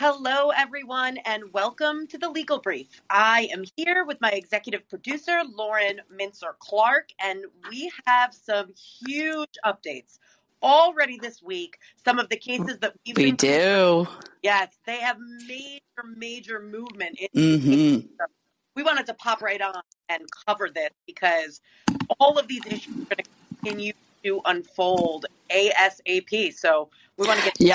Hello, everyone, and welcome to the Legal Brief. I am here with my executive producer, Lauren Mincer Clark, and we have some huge updates already this week. Some of the cases that we've we do. Yes, they have major, major movement. Mm-hmm. We wanted to pop right on and cover this because all of these issues are going to continue to unfold ASAP. So we want to get. Yeah.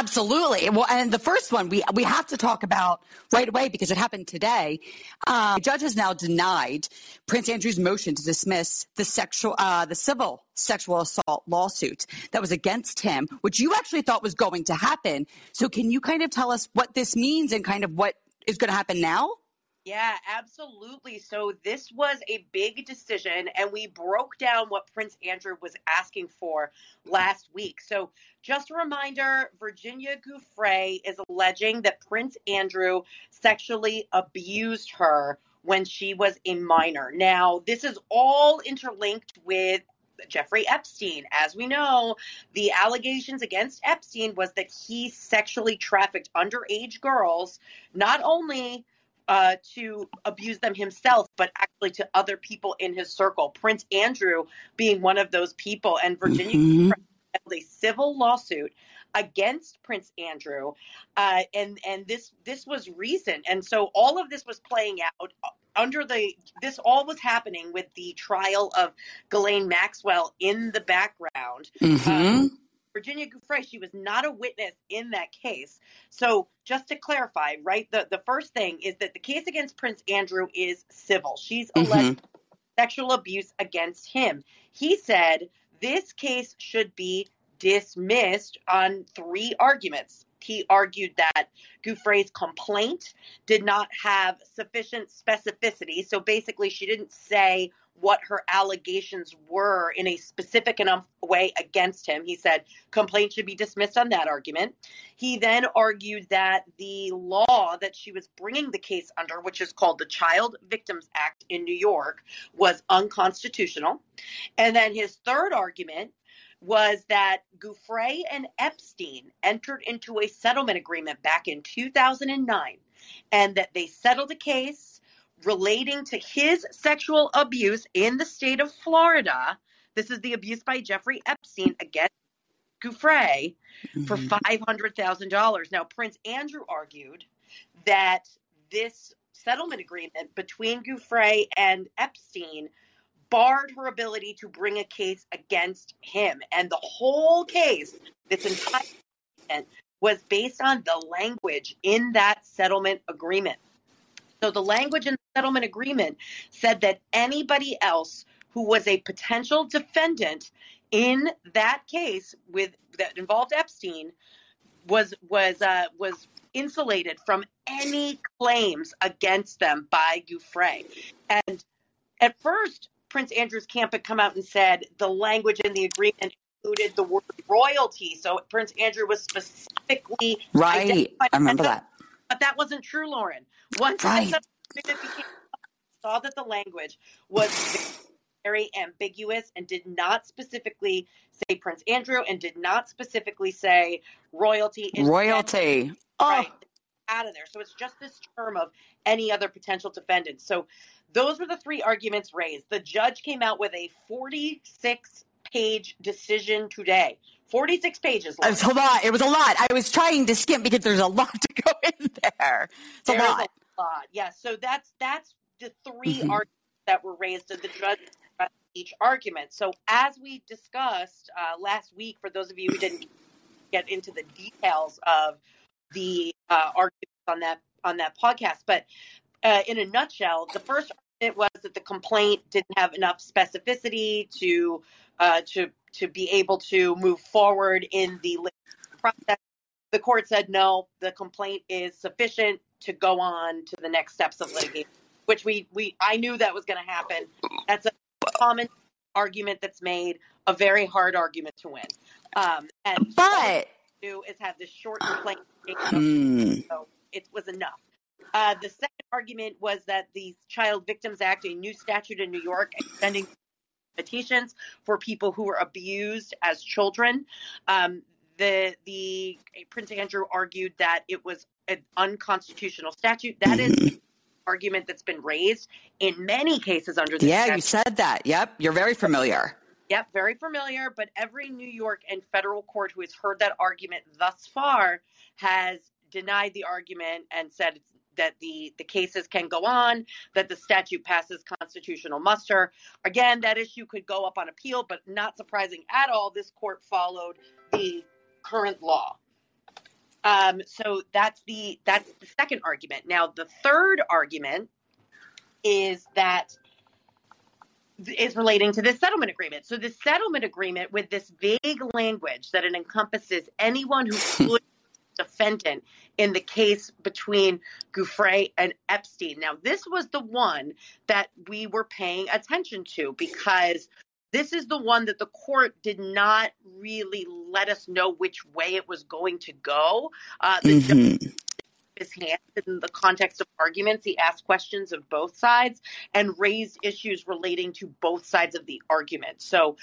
Absolutely. Well, and the first one we we have to talk about right away because it happened today. Um, the judge has now denied Prince Andrew's motion to dismiss the sexual, uh, the civil sexual assault lawsuit that was against him, which you actually thought was going to happen. So, can you kind of tell us what this means and kind of what is going to happen now? Yeah, absolutely. So this was a big decision, and we broke down what Prince Andrew was asking for last week. So, just a reminder Virginia Giuffre is alleging that Prince Andrew sexually abused her when she was a minor. Now, this is all interlinked with Jeffrey Epstein. As we know, the allegations against Epstein was that he sexually trafficked underage girls, not only uh, to abuse them himself, but actually to other people in his circle. Prince Andrew being one of those people, and Virginia mm-hmm. filed a civil lawsuit against Prince Andrew, uh, and and this this was recent, and so all of this was playing out under the this all was happening with the trial of Ghislaine Maxwell in the background. Mm-hmm. Uh, Virginia Giuffre, she was not a witness in that case. So just to clarify, right, the, the first thing is that the case against Prince Andrew is civil. She's mm-hmm. alleged sexual abuse against him. He said this case should be dismissed on three arguments. He argued that Giuffre's complaint did not have sufficient specificity. So basically, she didn't say what her allegations were in a specific enough way against him. He said complaint should be dismissed on that argument. He then argued that the law that she was bringing the case under, which is called the Child Victims Act in New York, was unconstitutional. And then his third argument was that Giuffre and Epstein entered into a settlement agreement back in 2009 and that they settled a case relating to his sexual abuse in the state of Florida. This is the abuse by Jeffrey Epstein against Giuffre mm-hmm. for $500,000. Now, Prince Andrew argued that this settlement agreement between Giuffre and Epstein barred her ability to bring a case against him. And the whole case, this entire was based on the language in that settlement agreement. So the language in the settlement agreement said that anybody else who was a potential defendant in that case with that involved Epstein was was uh, was insulated from any claims against them by Giuffre. And at first, Prince Andrew's camp had come out and said the language in the agreement included the word royalty. So Prince Andrew was specifically right. I remember that. But that wasn't true, Lauren. Once right. saw that the language was very ambiguous and did not specifically say Prince Andrew and did not specifically say royalty. Royalty. Oh. Right. Out of there. So it's just this term of any other potential defendant. So those were the three arguments raised. The judge came out with a 46 page decision today. 46 pages. Long. It was a lot. It was a lot. I was trying to skim because there's a lot to go in there. It's a lot. Lot. Yeah. So that's that's the 3 mm-hmm. arguments that were raised in the judge each argument. So as we discussed uh, last week, for those of you who didn't get into the details of the uh, arguments on that on that podcast, but uh, in a nutshell, the first argument was that the complaint didn't have enough specificity to uh, to to be able to move forward in the process. The court said no, the complaint is sufficient to go on to the next steps of litigation, which we, we I knew that was going to happen. That's a common argument that's made, a very hard argument to win. Um, and but do is have this short complaint, hmm. so it was enough. Uh, the second argument was that the Child Victims Act, a new statute in New York extending limitations for people who were abused as children. Um, the the Prince Andrew argued that it was an unconstitutional statute. That mm-hmm. is argument that's been raised in many cases under the Yeah, statute. you said that. Yep, you're very familiar. Yep, very familiar. But every New York and federal court who has heard that argument thus far has denied the argument and said that the, the cases can go on, that the statute passes constitutional muster. Again, that issue could go up on appeal, but not surprising at all, this court followed the current law. Um, so that's the that's the second argument. Now the third argument is that is relating to this settlement agreement. So the settlement agreement with this vague language that it encompasses anyone who could defendant in the case between Giuffre and Epstein. Now, this was the one that we were paying attention to because this is the one that the court did not really let us know which way it was going to go. Uh, the mm-hmm. his hands in the context of arguments. He asked questions of both sides and raised issues relating to both sides of the argument. So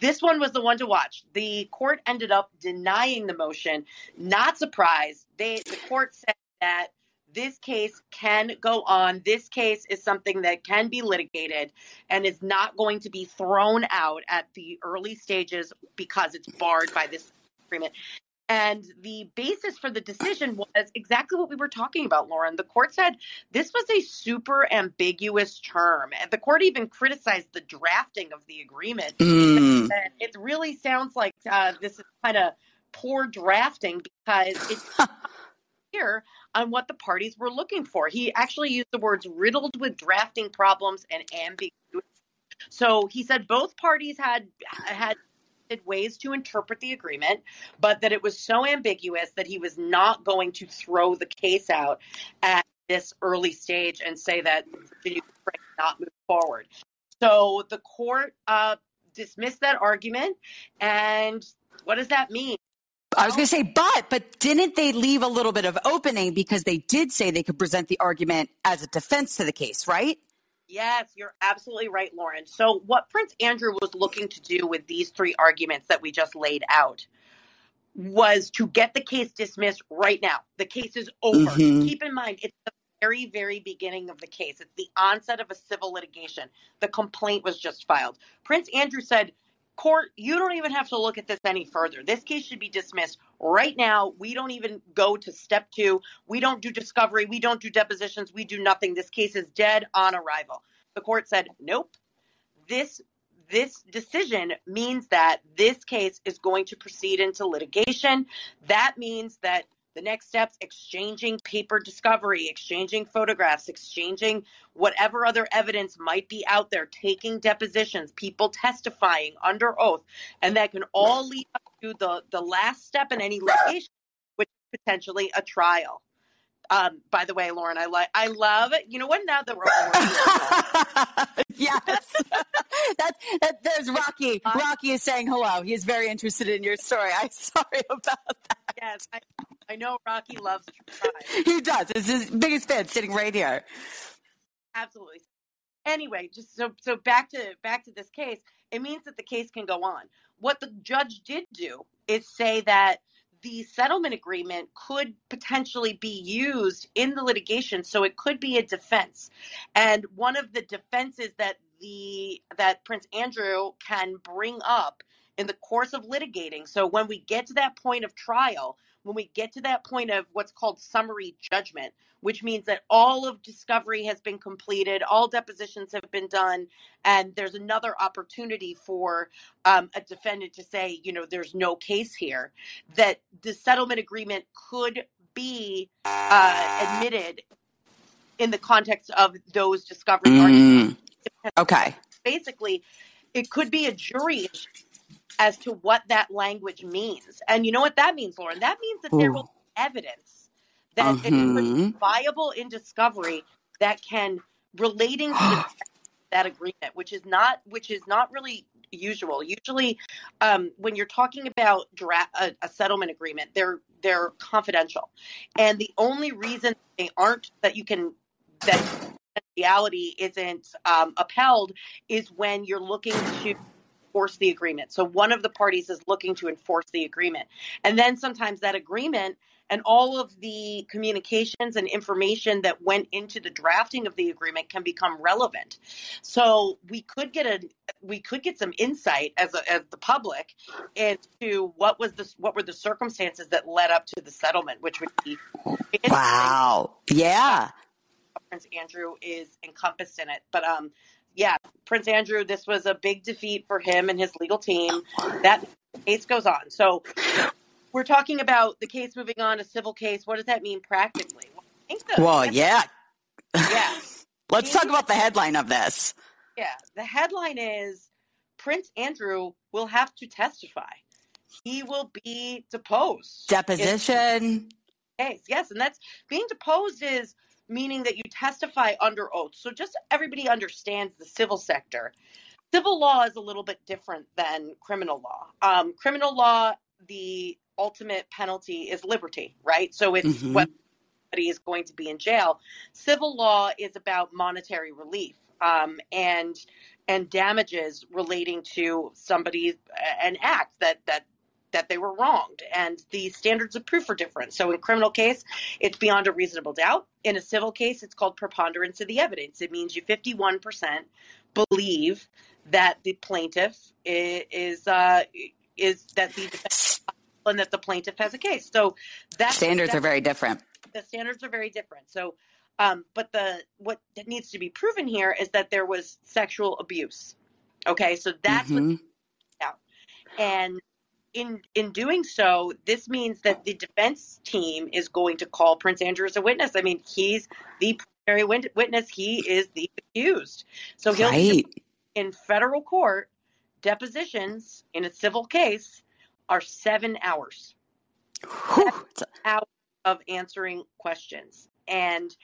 this one was the one to watch. The court ended up denying the motion. Not surprised. They the court said that this case can go on. This case is something that can be litigated and is not going to be thrown out at the early stages because it's barred by this agreement. And the basis for the decision was exactly what we were talking about, Lauren. The court said this was a super ambiguous term. And the court even criticized the drafting of the agreement. Mm. It really sounds like uh, this is kind of poor drafting because it's clear on what the parties were looking for. He actually used the words riddled with drafting problems and ambiguity. So he said both parties had had ways to interpret the agreement, but that it was so ambiguous that he was not going to throw the case out at this early stage and say that Virginia not move forward. So the court uh, dismissed that argument, and what does that mean? I was going to say, but, but didn't they leave a little bit of opening because they did say they could present the argument as a defense to the case, right? Yes, you're absolutely right, Lauren. So, what Prince Andrew was looking to do with these three arguments that we just laid out was to get the case dismissed right now. The case is over. Mm-hmm. Keep in mind, it's the very, very beginning of the case. It's the onset of a civil litigation. The complaint was just filed. Prince Andrew said, court, you don't even have to look at this any further. This case should be dismissed right now. We don't even go to step two. We don't do discovery. We don't do depositions. We do nothing. This case is dead on arrival. The court said, nope. This this decision means that this case is going to proceed into litigation. That means that the next steps exchanging paper discovery, exchanging photographs, exchanging whatever other evidence might be out there, taking depositions, people testifying under oath, and that can all lead up to the, the last step in any litigation, which is potentially a trial. Um, by the way, Lauren, I like I love it. You know what? Now that we're all yes, that, that there's Rocky. Rocky is saying hello. He is very interested in your story. I'm sorry about that. Yes, I, I know Rocky loves he does. It's his biggest fan sitting right here. Absolutely. Anyway, just so so back to back to this case. It means that the case can go on. What the judge did do is say that the settlement agreement could potentially be used in the litigation so it could be a defense. And one of the defenses that the that prince andrew can bring up in the course of litigating so when we get to that point of trial when we get to that point of what's called summary judgment, which means that all of discovery has been completed, all depositions have been done, and there's another opportunity for um, a defendant to say, you know, there's no case here, that the settlement agreement could be uh, admitted in the context of those discovery mm. arguments. Okay. Basically, it could be a jury issue as to what that language means. And you know what that means, Lauren? That means that Ooh. there will be evidence that is viable in discovery that can relating to that agreement, which is not which is not really usual. Usually, um, when you're talking about dra- a, a, settlement agreement, they're they're confidential, and the only reason they aren't that you can that reality isn't um, upheld is when you're looking to enforce the agreement. So one of the parties is looking to enforce the agreement. And then sometimes that agreement and all of the communications and information that went into the drafting of the agreement can become relevant. So we could get a we could get some insight as a, as the public into what was this what were the circumstances that led up to the settlement, which would be wow, yeah. Prince Andrew is encompassed in it, but um, yeah, Prince Andrew, this was a big defeat for him and his legal team. That case goes on. So we're talking about the case moving on, a civil case. What does that mean practically? Well, well yeah. Yeah. Let's talk about the headline of this. Yeah. The headline is Prince Andrew will have to testify. He will be deposed. Deposition. Case. Yes. And that's being deposed is meaning that you testify under oath. So just everybody understands the civil sector. Civil law is a little bit different than criminal law. Um, criminal law, the ultimate penalty is liberty, right? So it's mm-hmm. somebody is going to be in jail. Civil law is about monetary relief um, and and damages relating to somebody an act that that that they were wronged and the standards of proof are different so in criminal case it's beyond a reasonable doubt in a civil case it's called preponderance of the evidence it means you 51% believe that the plaintiff is is, uh, is that the defense and that the plaintiff has a case. So that standards are very different. The standards are very different. So, um, but the what needs to be proven here is that there was sexual abuse. Okay, so that's mm-hmm. what out, and in in doing so, this means that the defense team is going to call Prince Andrew as a witness. I mean, he's the primary witness. He is the accused. So he'll right. in federal court depositions in a civil case are seven hours. Seven hours of answering questions. And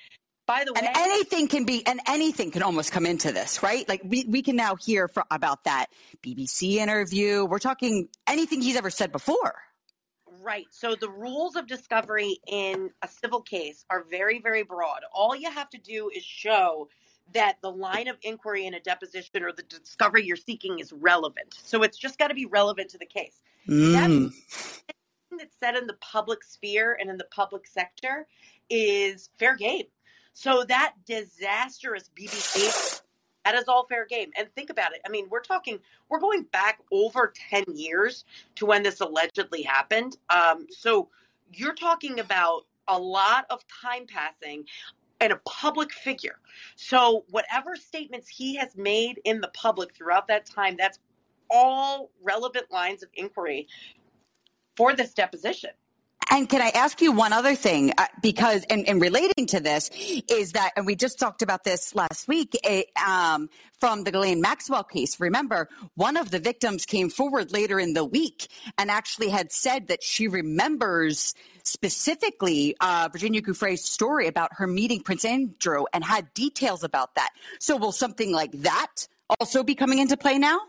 by the way, and anything can be, and anything can almost come into this, right? Like we, we can now hear for, about that BBC interview. We're talking anything he's ever said before. Right. So the rules of discovery in a civil case are very, very broad. All you have to do is show that the line of inquiry in a deposition or the discovery you're seeking is relevant. So it's just got to be relevant to the case. Mm. That's said in the public sphere and in the public sector is fair game. So that disastrous BBC, that is all fair game. And think about it. I mean, we're talking, we're going back over 10 years to when this allegedly happened. Um, so you're talking about a lot of time passing and a public figure. So whatever statements he has made in the public throughout that time, that's all relevant lines of inquiry for this deposition. And can I ask you one other thing? Uh, because, and, relating to this, is that, and we just talked about this last week it, um, from the Ghislaine Maxwell case. Remember, one of the victims came forward later in the week and actually had said that she remembers specifically uh, Virginia Giuffre's story about her meeting Prince Andrew and had details about that. So, will something like that also be coming into play now?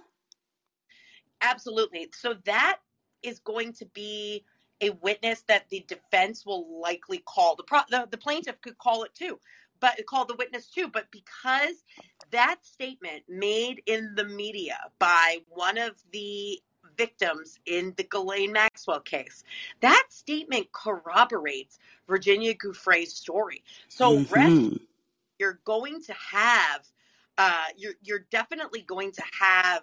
Absolutely. So, that is going to be a witness that the defense will likely call. The, pro- the, the plaintiff could call it too, but call the witness too. But because that statement made in the media by one of the victims in the Ghislaine Maxwell case, that statement corroborates Virginia Giuffre's story. So mm-hmm. rest, you're going to have, uh, you're you're definitely going to have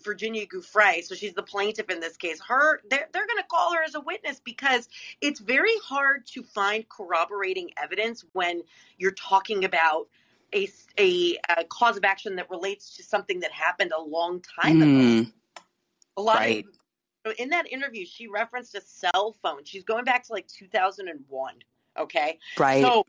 Virginia Giuffre, so she's the plaintiff in this case. Her, they're, they're going to call her as a witness because it's very hard to find corroborating evidence when you're talking about a, a, a cause of action that relates to something that happened a long time mm. ago. A lot right. of in that interview, she referenced a cell phone. She's going back to like 2001. Okay, right. So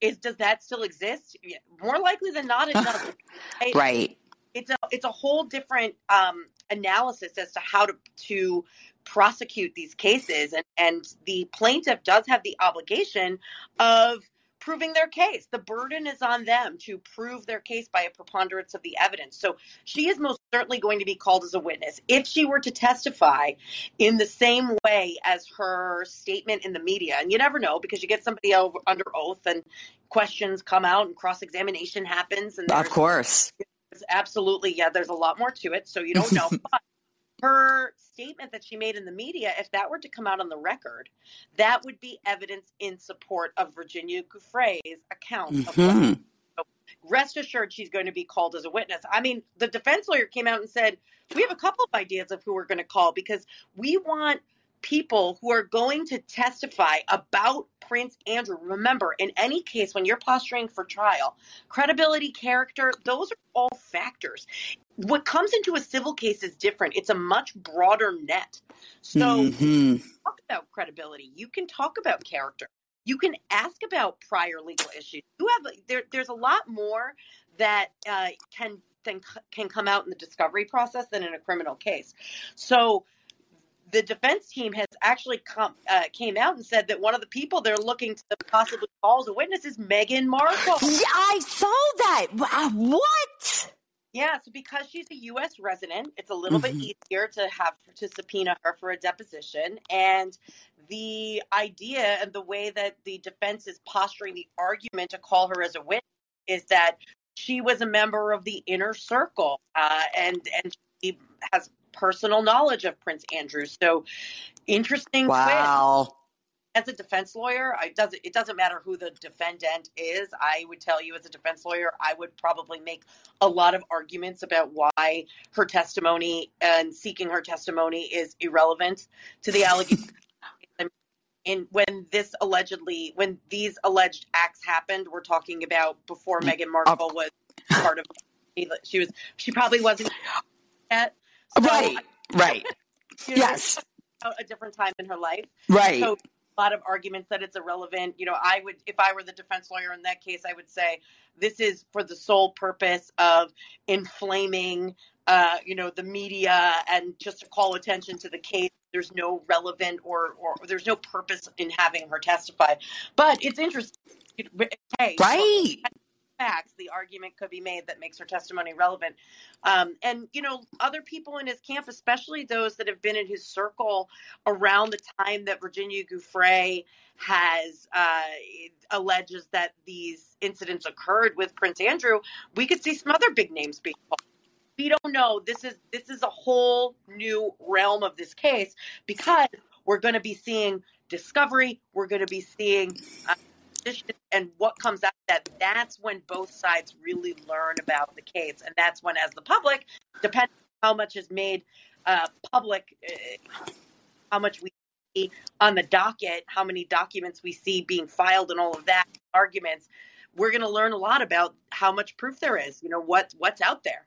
is does that still exist? More likely than not, it doesn't. right it's a it's a whole different um, analysis as to how to to prosecute these cases, and and the plaintiff does have the obligation of proving their case. The burden is on them to prove their case by a preponderance of the evidence. So she is most certainly going to be called as a witness. If she were to testify in the same way as her statement in the media, and you never know because you get somebody over, under oath and questions come out and cross examination happens. And of course absolutely, yeah, there's a lot more to it, so you don't know. but her statement that she made in the media, if that were to come out on the record, that would be evidence in support of Virginia Giuffre's account mm-hmm. rest assured she's going to be called as a witness. I mean, the defense lawyer came out and said, We have a couple of ideas of who we're going to call because we want people who are going to testify about Prince Andrew. Remember, in any case, when you're posturing for trial, credibility, character, those are all factors. What comes into a civil case is different. It's a much broader net. So, mm-hmm. talk about credibility. You can talk about character. You can ask about prior legal issues. You have there, there's a lot more that uh, can can can come out in the discovery process than in a criminal case. So the defense team has actually come uh, came out and said that one of the people they're looking to possibly call as a witness is Meghan Markle. Yeah, I saw that. What? Yeah, so because she's a U.S. resident, it's a little mm-hmm. bit easier to have to subpoena her for a deposition. And the idea and the way that the defense is posturing the argument to call her as a witness is that she was a member of the inner circle, uh, and and she has personal knowledge of Prince Andrew. So interesting. Wow. Twist as a defense lawyer, it doesn't it doesn't matter who the defendant is. I would tell you as a defense lawyer, I would probably make a lot of arguments about why her testimony and seeking her testimony is irrelevant to the allegation. In when this allegedly, when these alleged acts happened, we're talking about before Meghan Markle was part of. She was. She probably wasn't yet. So, right. Right. You know, yes. A different time in her life. Right. So a lot of arguments that it's irrelevant. You know, I would, if I were the defense lawyer in that case, I would say this is for the sole purpose of inflaming, uh, you know, the media and just to call attention to the case. There's no relevant or, or, there's no purpose in having her testify. But it's interesting. Hey, right facts, the argument could be made that makes her testimony relevant. Um, and, you know, other people in his camp, especially those that have been in his circle around the time that Virginia Giuffre has uh, alleges that these incidents occurred with Prince Andrew, we could see some other big names being called. We don't know. This is this is a whole new realm of this case because we're going to be seeing discovery. We're going to be seeing uh, and what comes out that that's when both sides really learn about the case. And that's when as the public depending on how much is made uh, public uh, how much we see on the docket how many documents we see being filed and all of that arguments we're going to learn a lot about how much proof there is you know what what's out there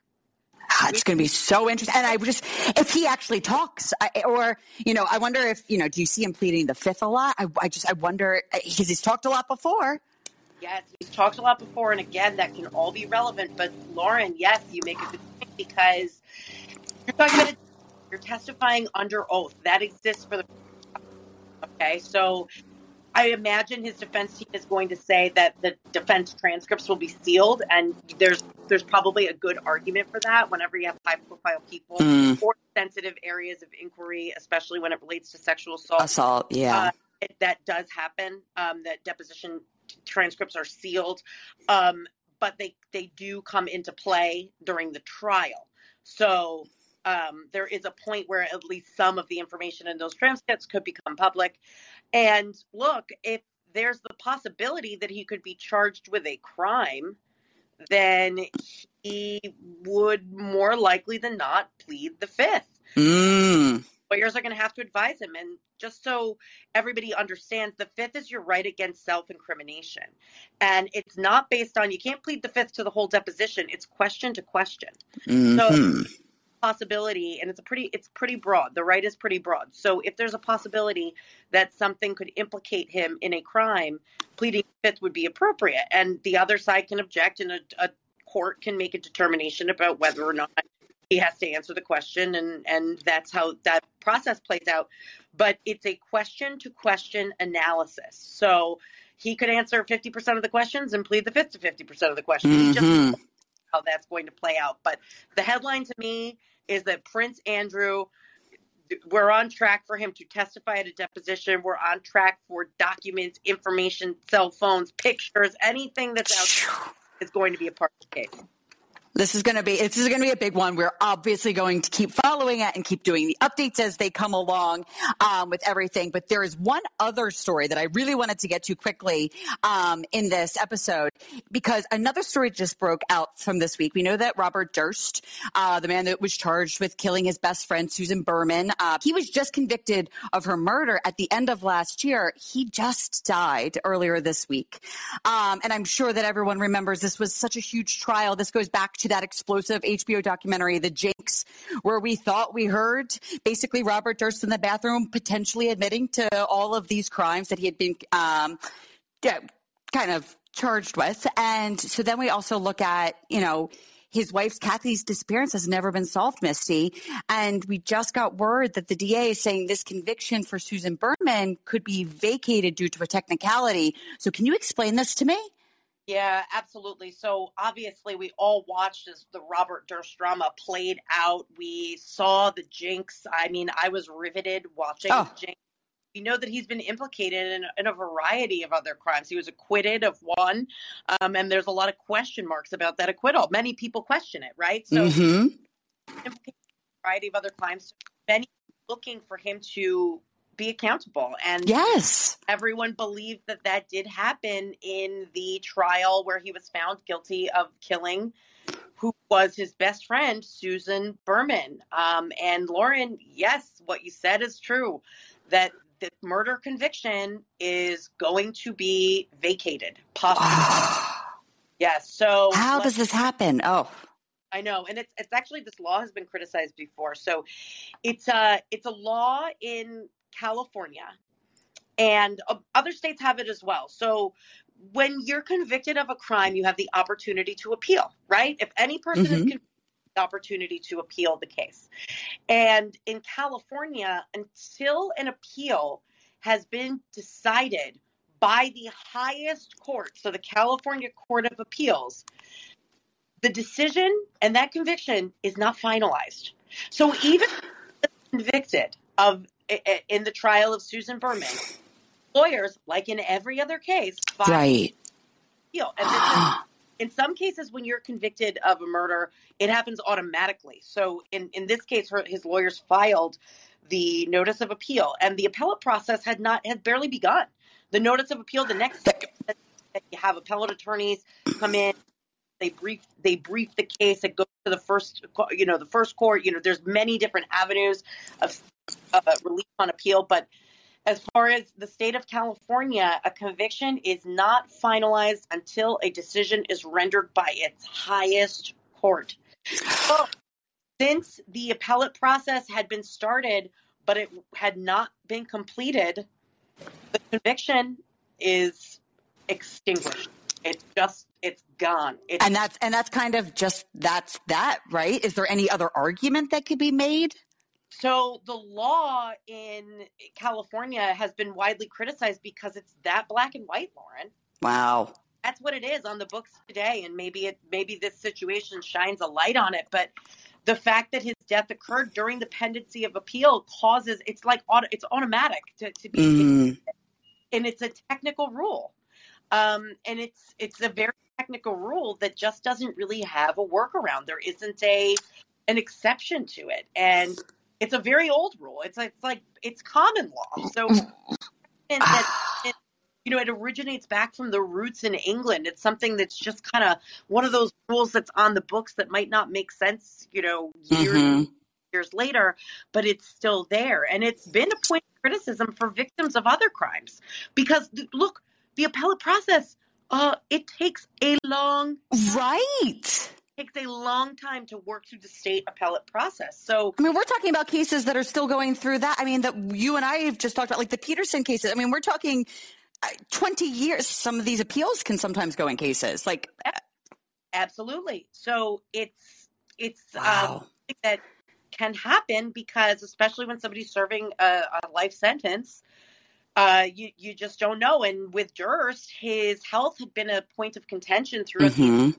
Ah, it's going to be so interesting. And I just, if he actually talks, I, or, you know, I wonder if, you know, do you see him pleading the fifth a lot? I, I just, I wonder, because he's talked a lot before. Yes, he's talked a lot before. And again, that can all be relevant. But Lauren, yes, you make a good point because you're talking about, you're testifying under oath. That exists for the, okay? So I imagine his defense team is going to say that the defense transcripts will be sealed, and there's there's probably a good argument for that. Whenever you have high profile people mm. or sensitive areas of inquiry, especially when it relates to sexual assault, assault, yeah, uh, it, that does happen. Um, that deposition transcripts are sealed, um, but they they do come into play during the trial. So um, there is a point where at least some of the information in those transcripts could become public. And look, if there's the possibility that he could be charged with a crime, then he would more likely than not plead the fifth. Mm. Lawyers are going to have to advise him. And just so everybody understands, the fifth is your right against self incrimination. And it's not based on, you can't plead the fifth to the whole deposition, it's question to question. Mm-hmm. So possibility and it's a pretty it's pretty broad. The right is pretty broad. So if there's a possibility that something could implicate him in a crime pleading fifth would be appropriate. And the other side can object and a, a court can make a determination about whether or not he has to answer the question and and that's how that process plays out. But it's a question to question analysis. So he could answer 50% of the questions and plead the fifth to 50% of the questions. Mm-hmm how that's going to play out. But the headline to me is that Prince Andrew, we're on track for him to testify at a deposition. We're on track for documents, information, cell phones, pictures, anything that's out there is going to be a part of the case. This is going to be this is going to be a big one. We're obviously going to keep following it and keep doing the updates as they come along um, with everything. But there is one other story that I really wanted to get to quickly um, in this episode because another story just broke out from this week. We know that Robert Durst, uh, the man that was charged with killing his best friend Susan Berman, uh, he was just convicted of her murder at the end of last year. He just died earlier this week, um, and I'm sure that everyone remembers this was such a huge trial. This goes back to that explosive HBO documentary, The Jinx, where we thought we heard basically Robert Durst in the bathroom potentially admitting to all of these crimes that he had been um, kind of charged with. And so then we also look at, you know, his wife's Kathy's disappearance has never been solved, Misty. And we just got word that the DA is saying this conviction for Susan Berman could be vacated due to a technicality. So can you explain this to me? Yeah, absolutely. So obviously, we all watched as the Robert Durst drama played out. We saw the Jinx. I mean, I was riveted watching oh. the Jinx. We know that he's been implicated in, in, a variety of other crimes. He was acquitted of one, um, and there's a lot of question marks about that acquittal. Many people question it, right? So, mm-hmm. a variety of other crimes. Many looking for him to be accountable. And yes, everyone believed that that did happen in the trial where he was found guilty of killing who was his best friend, Susan Berman. Um, and Lauren, yes, what you said is true that the murder conviction is going to be vacated, possibly. yes. So, how does this happen? Oh, I know, and it's it's actually this law has been criticized before. So, it's a it's a law in California, and uh, other states have it as well. So when you're convicted of a crime, you have the opportunity to appeal, right? If any person mm-hmm. is convicted, the opportunity to appeal the case. And in California, until an appeal has been decided by the highest court, so the California Court of Appeals, the decision and that conviction is not finalized. So even convicted of in the trial of Susan Berman, lawyers, like in every other case, right. appeal. And in some cases, when you're convicted of a murder, it happens automatically. So in, in this case, her, his lawyers filed the notice of appeal, and the appellate process had not had barely begun. The notice of appeal, the next step, you have appellate attorneys come in, they brief they brief the case. It goes the first, you know, the first court. You know, there's many different avenues of uh, relief on appeal. But as far as the state of California, a conviction is not finalized until a decision is rendered by its highest court. So, since the appellate process had been started, but it had not been completed, the conviction is extinguished. It's just it's gone. It's- and that's and that's kind of just that's that, right? Is there any other argument that could be made? So the law in California has been widely criticized because it's that black and white, Lauren. Wow. That's what it is on the books today and maybe it maybe this situation shines a light on it, but the fact that his death occurred during the pendency of appeal causes it's like it's automatic to, to be mm. and it's a technical rule um, and it's it's a very technical rule that just doesn't really have a workaround there isn't a an exception to it and it's a very old rule. It's like, it's like it's common law. So and that, you know, it originates back from the roots in England. It's something that's just kind of one of those rules that's on the books that might not make sense, you know, years mm-hmm. years later, but it's still there. And it's been a point of criticism for victims of other crimes because look, the appellate process uh, it takes a long right takes a long time to work through the state appellate process. So, I mean, we're talking about cases that are still going through that. I mean, that you and I have just talked about, like the Peterson cases. I mean, we're talking uh, 20 years. Some of these appeals can sometimes go in cases. Like, absolutely. So it's, it's, um, wow. um, that can happen because, especially when somebody's serving a, a life sentence, uh, you you just don't know. And with Durst, his health had been a point of contention throughout mm-hmm. the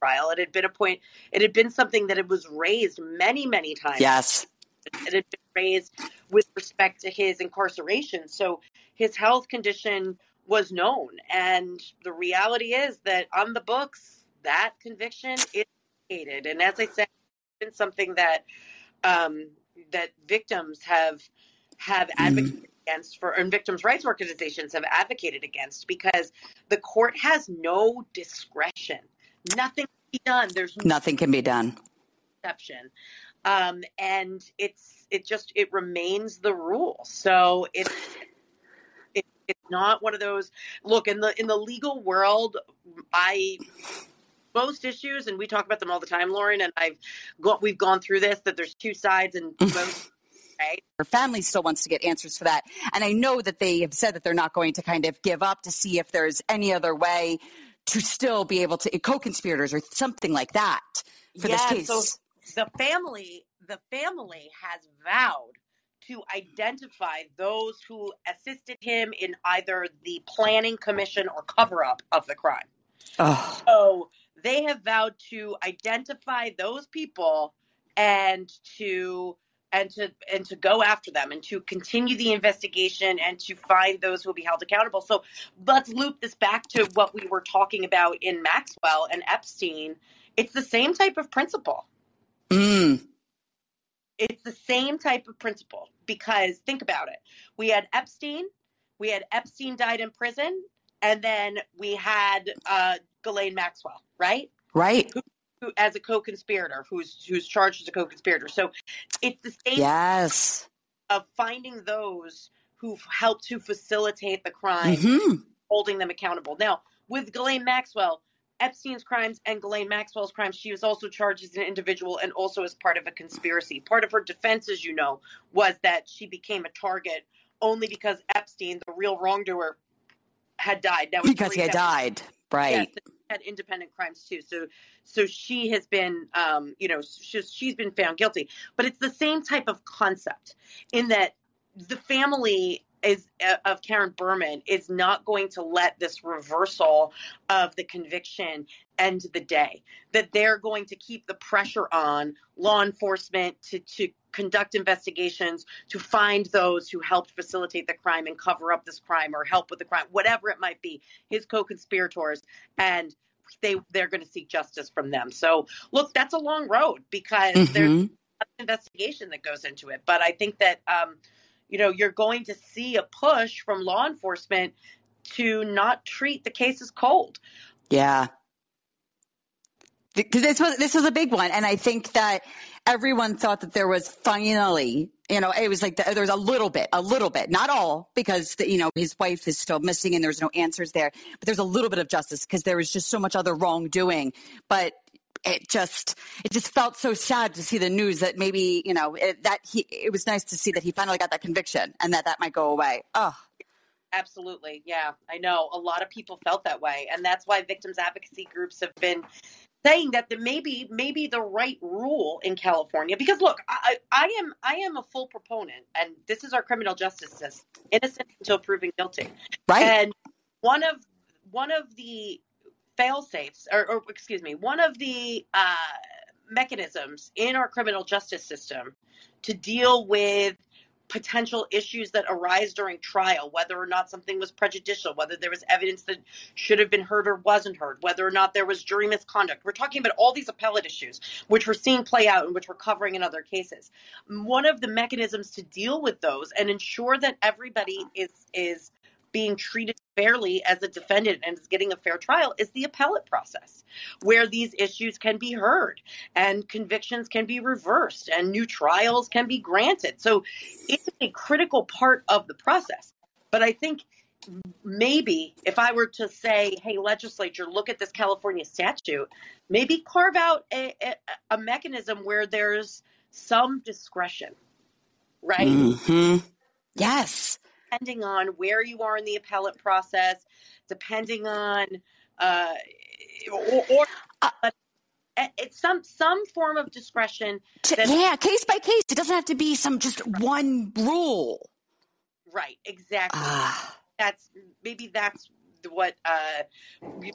trial. It had been a point, it had been something that it was raised many, many times. Yes. It had been raised with respect to his incarceration. So his health condition was known. And the reality is that on the books, that conviction is advocated, and as I said, it's been something that um, that victims have have mm-hmm. advocated mm. Against for and victims' rights organizations have advocated against because the court has no discretion. Nothing can be done. There's nothing can be done. Exception. Um, and it's it just it remains the rule. So it's it, it's not one of those. Look in the in the legal world, I most issues, and we talk about them all the time, Lauren. And I've got we've gone through this that there's two sides, and most Right. Her family still wants to get answers for that. And I know that they have said that they're not going to kind of give up to see if there's any other way to still be able to co-conspirators or something like that for yeah, this case. So the family, the family has vowed to identify those who assisted him in either the planning commission or cover up of the crime. Oh. So they have vowed to identify those people and to and to and to go after them and to continue the investigation and to find those who will be held accountable. So let's loop this back to what we were talking about in Maxwell and Epstein. It's the same type of principle. Mm. It's the same type of principle because think about it. We had Epstein, we had Epstein died in prison, and then we had uh, Ghislaine Maxwell, right? Right. Who, as a co-conspirator, who's who's charged as a co-conspirator. So it's the same. Yes. Of finding those who've helped to facilitate the crime, mm-hmm. holding them accountable. Now with Ghislaine Maxwell, Epstein's crimes and Ghislaine Maxwell's crimes, she was also charged as an individual and also as part of a conspiracy. Part of her defense, as you know, was that she became a target only because Epstein, the real wrongdoer, had died. Now, because he had died, right? Yes, had independent crimes too. So, so she has been, um, you know, she's she's been found guilty. But it's the same type of concept in that the family is uh, of Karen Berman is not going to let this reversal of the conviction end the day. That they're going to keep the pressure on law enforcement to to conduct investigations to find those who helped facilitate the crime and cover up this crime or help with the crime, whatever it might be, his co-conspirators and they they're going to seek justice from them. So look, that's a long road because mm-hmm. there's an investigation that goes into it. But I think that um, you know, you're going to see a push from law enforcement to not treat the cases cold. Yeah. Because this was this was a big one, and I think that everyone thought that there was finally, you know, it was like the, there was a little bit, a little bit, not all, because the, you know his wife is still missing and there's no answers there, but there's a little bit of justice because there was just so much other wrongdoing. But it just it just felt so sad to see the news that maybe you know it, that he it was nice to see that he finally got that conviction and that that might go away. Oh, absolutely, yeah, I know a lot of people felt that way, and that's why victims advocacy groups have been saying that the maybe maybe the right rule in California because look I, I am I am a full proponent and this is our criminal justice system innocent until proven guilty. Right. And one of one of the fail safes, or, or, excuse me, one of the uh, mechanisms in our criminal justice system to deal with potential issues that arise during trial, whether or not something was prejudicial, whether there was evidence that should have been heard or wasn't heard, whether or not there was jury misconduct. We're talking about all these appellate issues, which we're seeing play out and which we're covering in other cases. One of the mechanisms to deal with those and ensure that everybody is is being treated fairly as a defendant and is getting a fair trial is the appellate process, where these issues can be heard and convictions can be reversed and new trials can be granted. So it's a critical part of the process. But I think maybe if I were to say, hey, legislature, look at this California statute, maybe carve out a, a, a mechanism where there's some discretion, right? Mm-hmm. Yes depending on where you are in the appellate process, depending on uh, or, or uh, it's some some form of discretion. yeah, case by case. It doesn't have to be some just one rule. Right. Exactly. Uh, that's maybe that's what uh,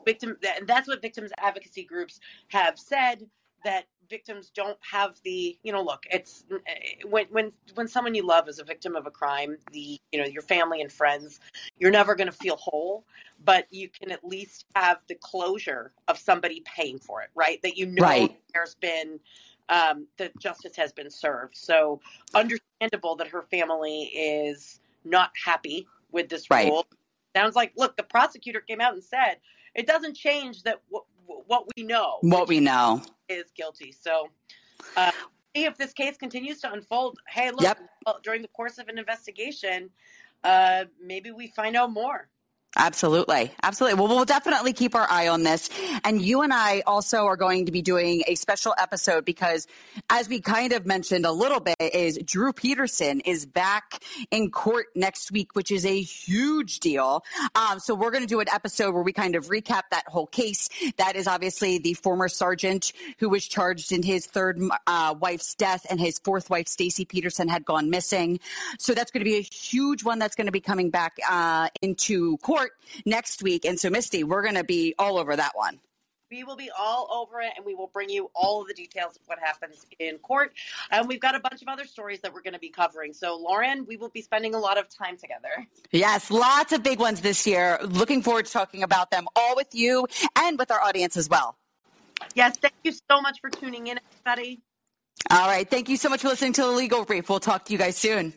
victim. That's what victims advocacy groups have said. That victims don't have the you know look it's when when when someone you love is a victim of a crime the you know your family and friends you're never going to feel whole but you can at least have the closure of somebody paying for it right that you know Right. there's been um, that justice has been served so understandable that her family is not happy with this Right. rule sounds like look the prosecutor came out and said it doesn't change that w- what we know What we know. is guilty. So, uh, see if this case continues to unfold. Hey, look, Yep. during the course of an investigation, uh, maybe we find out more. Absolutely. Absolutely. Well, we'll definitely keep our eye on this. And you and I also are going to be doing a special episode because as we kind of mentioned a little bit is Drew Peterson is back in court next week, which is a huge deal. Um, so we're going to do an episode where we kind of recap that whole case. That is obviously the former sergeant who was charged in his third uh, wife's death and his fourth wife, Stacy Peterson, had gone missing. So that's going to be a huge one that's going to be coming back uh, into court next week. And so, Misty, we're going to be all over that one. We will be all over it and we will bring you all of the details of what happens in court. And we've got a bunch of other stories that we're going to be covering. So, Lauren, we will be spending a lot of time together. Yes, lots of big ones this year. Looking forward to talking about them all with you and with our audience as well. Yes, thank you so much for tuning in, everybody. All right. Thank you so much for listening to the Legal Brief. We'll talk to you guys soon.